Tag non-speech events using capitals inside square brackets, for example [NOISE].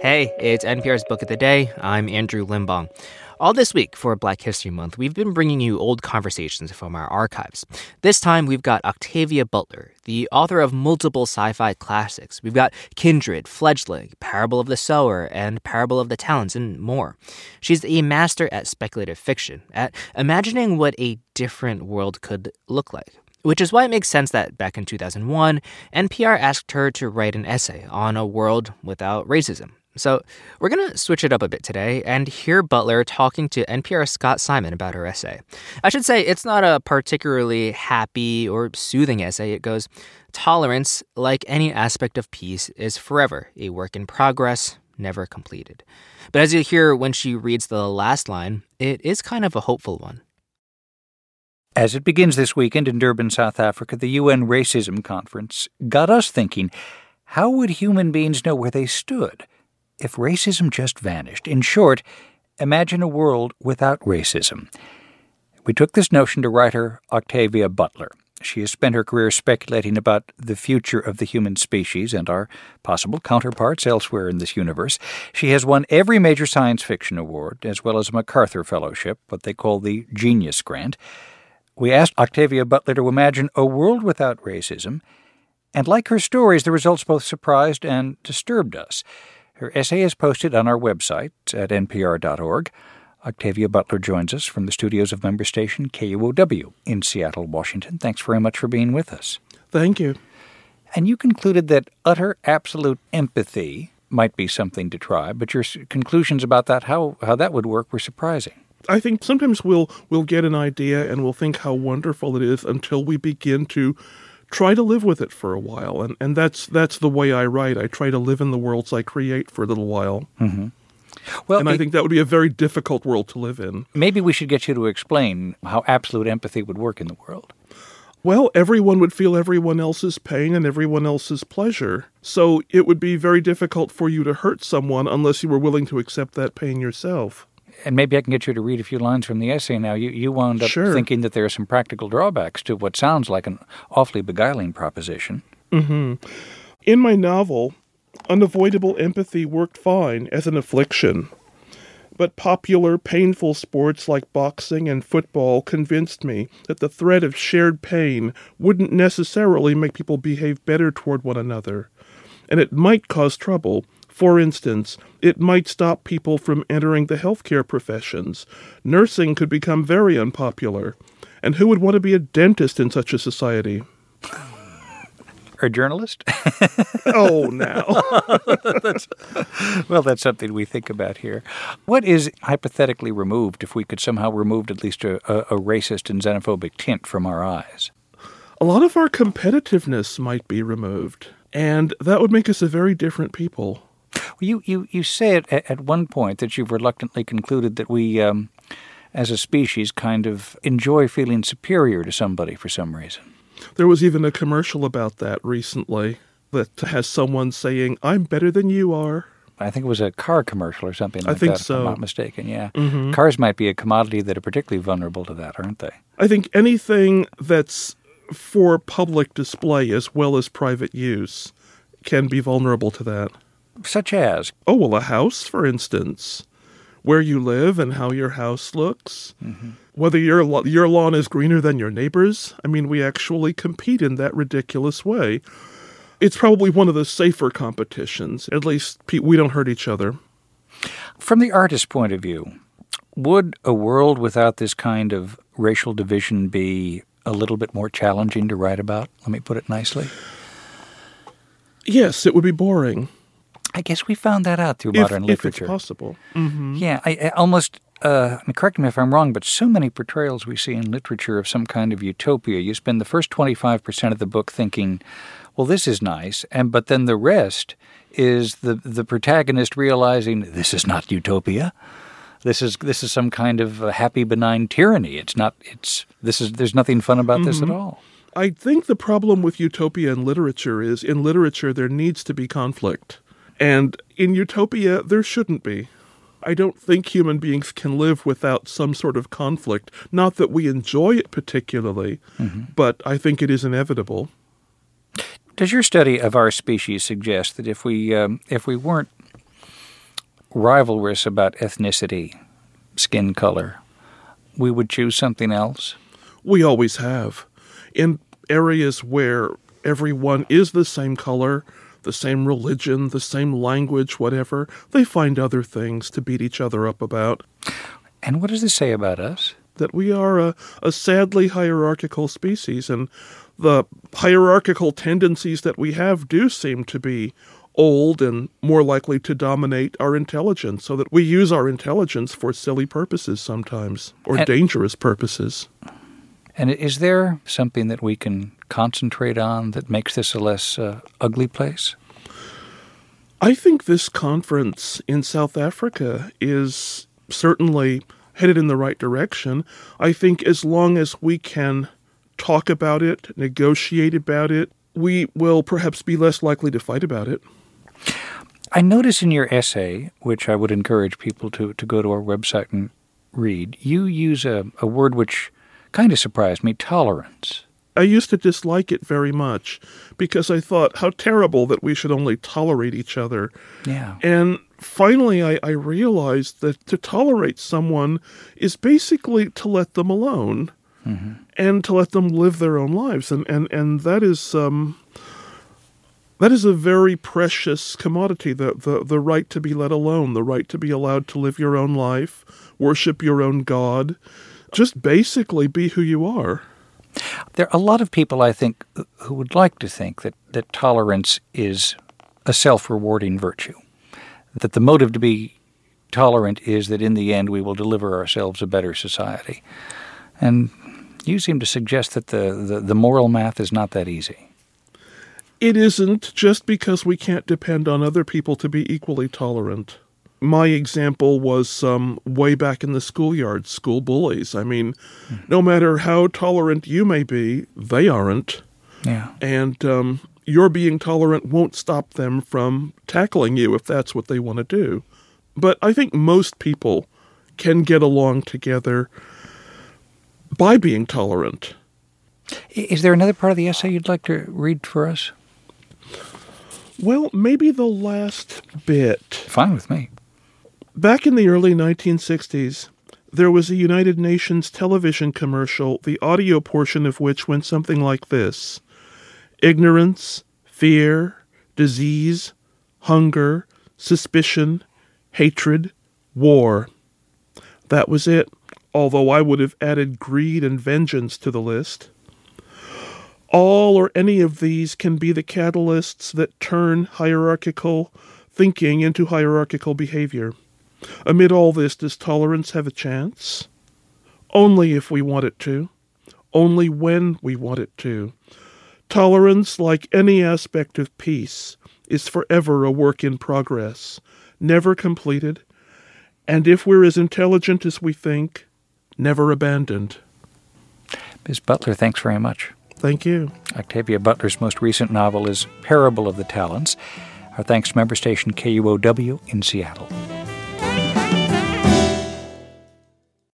Hey, it's NPR's Book of the Day. I'm Andrew Limbong. All this week for Black History Month, we've been bringing you old conversations from our archives. This time, we've got Octavia Butler, the author of multiple sci fi classics. We've got Kindred, Fledgling, Parable of the Sower, and Parable of the Talents, and more. She's a master at speculative fiction, at imagining what a different world could look like. Which is why it makes sense that back in 2001, NPR asked her to write an essay on a world without racism. So we're going to switch it up a bit today and hear Butler talking to NPR's Scott Simon about her essay. I should say it's not a particularly happy or soothing essay. It goes, Tolerance, like any aspect of peace, is forever a work in progress, never completed. But as you hear when she reads the last line, it is kind of a hopeful one. As it begins this weekend in Durban, South Africa, the UN Racism Conference got us thinking how would human beings know where they stood? If racism just vanished. In short, imagine a world without racism. We took this notion to writer Octavia Butler. She has spent her career speculating about the future of the human species and our possible counterparts elsewhere in this universe. She has won every major science fiction award, as well as a MacArthur Fellowship, what they call the Genius Grant. We asked Octavia Butler to imagine a world without racism, and like her stories, the results both surprised and disturbed us. Her essay is posted on our website at npr.org. Octavia Butler joins us from the studios of member station KUOW in Seattle, Washington. Thanks very much for being with us. Thank you. And you concluded that utter absolute empathy might be something to try, but your conclusions about that, how, how that would work, were surprising. I think sometimes we'll we'll get an idea and we'll think how wonderful it is until we begin to try to live with it for a while. And and that's that's the way I write. I try to live in the worlds I create for a little while. Mm-hmm. well and I think that would be a very difficult world to live in. Maybe we should get you to explain how absolute empathy would work in the world. Well, everyone would feel everyone else's pain and everyone else's pleasure. So it would be very difficult for you to hurt someone unless you were willing to accept that pain yourself and maybe I can get you to read a few lines from the essay now. You, you wound up sure. thinking that there are some practical drawbacks to what sounds like an awfully beguiling proposition. Mm-hmm. In my novel, unavoidable empathy worked fine as an affliction. But popular, painful sports like boxing and football convinced me that the threat of shared pain wouldn't necessarily make people behave better toward one another, and it might cause trouble for instance, it might stop people from entering the healthcare professions. Nursing could become very unpopular. And who would want to be a dentist in such a society? Or [LAUGHS] a journalist? [LAUGHS] oh, now. [LAUGHS] that's, well, that's something we think about here. What is hypothetically removed if we could somehow remove at least a, a, a racist and xenophobic tint from our eyes? A lot of our competitiveness might be removed, and that would make us a very different people. You you you said at, at one point that you've reluctantly concluded that we, um, as a species, kind of enjoy feeling superior to somebody for some reason. There was even a commercial about that recently that has someone saying, "I'm better than you are." I think it was a car commercial or something like I think that, so. if I'm not mistaken, yeah. Mm-hmm. Cars might be a commodity that are particularly vulnerable to that, aren't they? I think anything that's for public display as well as private use can be vulnerable to that. Such as? Oh, well, a house, for instance. Where you live and how your house looks. Mm-hmm. Whether your, your lawn is greener than your neighbor's. I mean, we actually compete in that ridiculous way. It's probably one of the safer competitions. At least we don't hurt each other. From the artist's point of view, would a world without this kind of racial division be a little bit more challenging to write about? Let me put it nicely. Yes, it would be boring. I guess we found that out through if, modern literature. If it's possible. Mm-hmm. Yeah, I, I almost. Uh, correct me if I'm wrong, but so many portrayals we see in literature of some kind of utopia. You spend the first 25% of the book thinking, "Well, this is nice," and but then the rest is the the protagonist realizing this is not utopia. This is this is some kind of happy benign tyranny. It's not. It's this is. There's nothing fun about mm-hmm. this at all. I think the problem with utopia in literature is in literature there needs to be conflict. And in utopia, there shouldn't be. I don't think human beings can live without some sort of conflict. Not that we enjoy it particularly, mm-hmm. but I think it is inevitable. Does your study of our species suggest that if we um, if we weren't rivalrous about ethnicity, skin color, we would choose something else? We always have. In areas where everyone is the same color, the same religion, the same language, whatever, they find other things to beat each other up about. And what does this say about us? That we are a, a sadly hierarchical species, and the hierarchical tendencies that we have do seem to be old and more likely to dominate our intelligence, so that we use our intelligence for silly purposes sometimes, or And- dangerous purposes. And is there something that we can concentrate on that makes this a less uh, ugly place? I think this conference in South Africa is certainly headed in the right direction. I think as long as we can talk about it, negotiate about it, we will perhaps be less likely to fight about it. I notice in your essay, which I would encourage people to, to go to our website and read, you use a, a word which kind of surprised me tolerance. I used to dislike it very much because I thought how terrible that we should only tolerate each other. Yeah. And finally, I, I realized that to tolerate someone is basically to let them alone and to let them live their own lives. And, and, and that is. Um, that is a very precious commodity, the, the, the right to be let alone, the right to be allowed to live your own life, worship your own God, just basically be who you are. There are a lot of people, I think, who would like to think that, that tolerance is a self rewarding virtue. That the motive to be tolerant is that in the end we will deliver ourselves a better society. And you seem to suggest that the, the, the moral math is not that easy. It isn't just because we can't depend on other people to be equally tolerant. My example was um, way back in the schoolyard, school bullies. I mean, no matter how tolerant you may be, they aren't. Yeah. And um, your being tolerant won't stop them from tackling you if that's what they want to do. But I think most people can get along together by being tolerant. Is there another part of the essay you'd like to read for us? Well, maybe the last bit. Fine with me. Back in the early 1960s, there was a United Nations television commercial, the audio portion of which went something like this Ignorance, fear, disease, hunger, suspicion, hatred, war. That was it, although I would have added greed and vengeance to the list. All or any of these can be the catalysts that turn hierarchical thinking into hierarchical behavior. Amid all this, does tolerance have a chance? Only if we want it to. Only when we want it to. Tolerance, like any aspect of peace, is forever a work in progress, never completed, and if we're as intelligent as we think, never abandoned. Ms. Butler, thanks very much. Thank you. Octavia Butler's most recent novel is Parable of the Talents. Our thanks to member station KUOW in Seattle.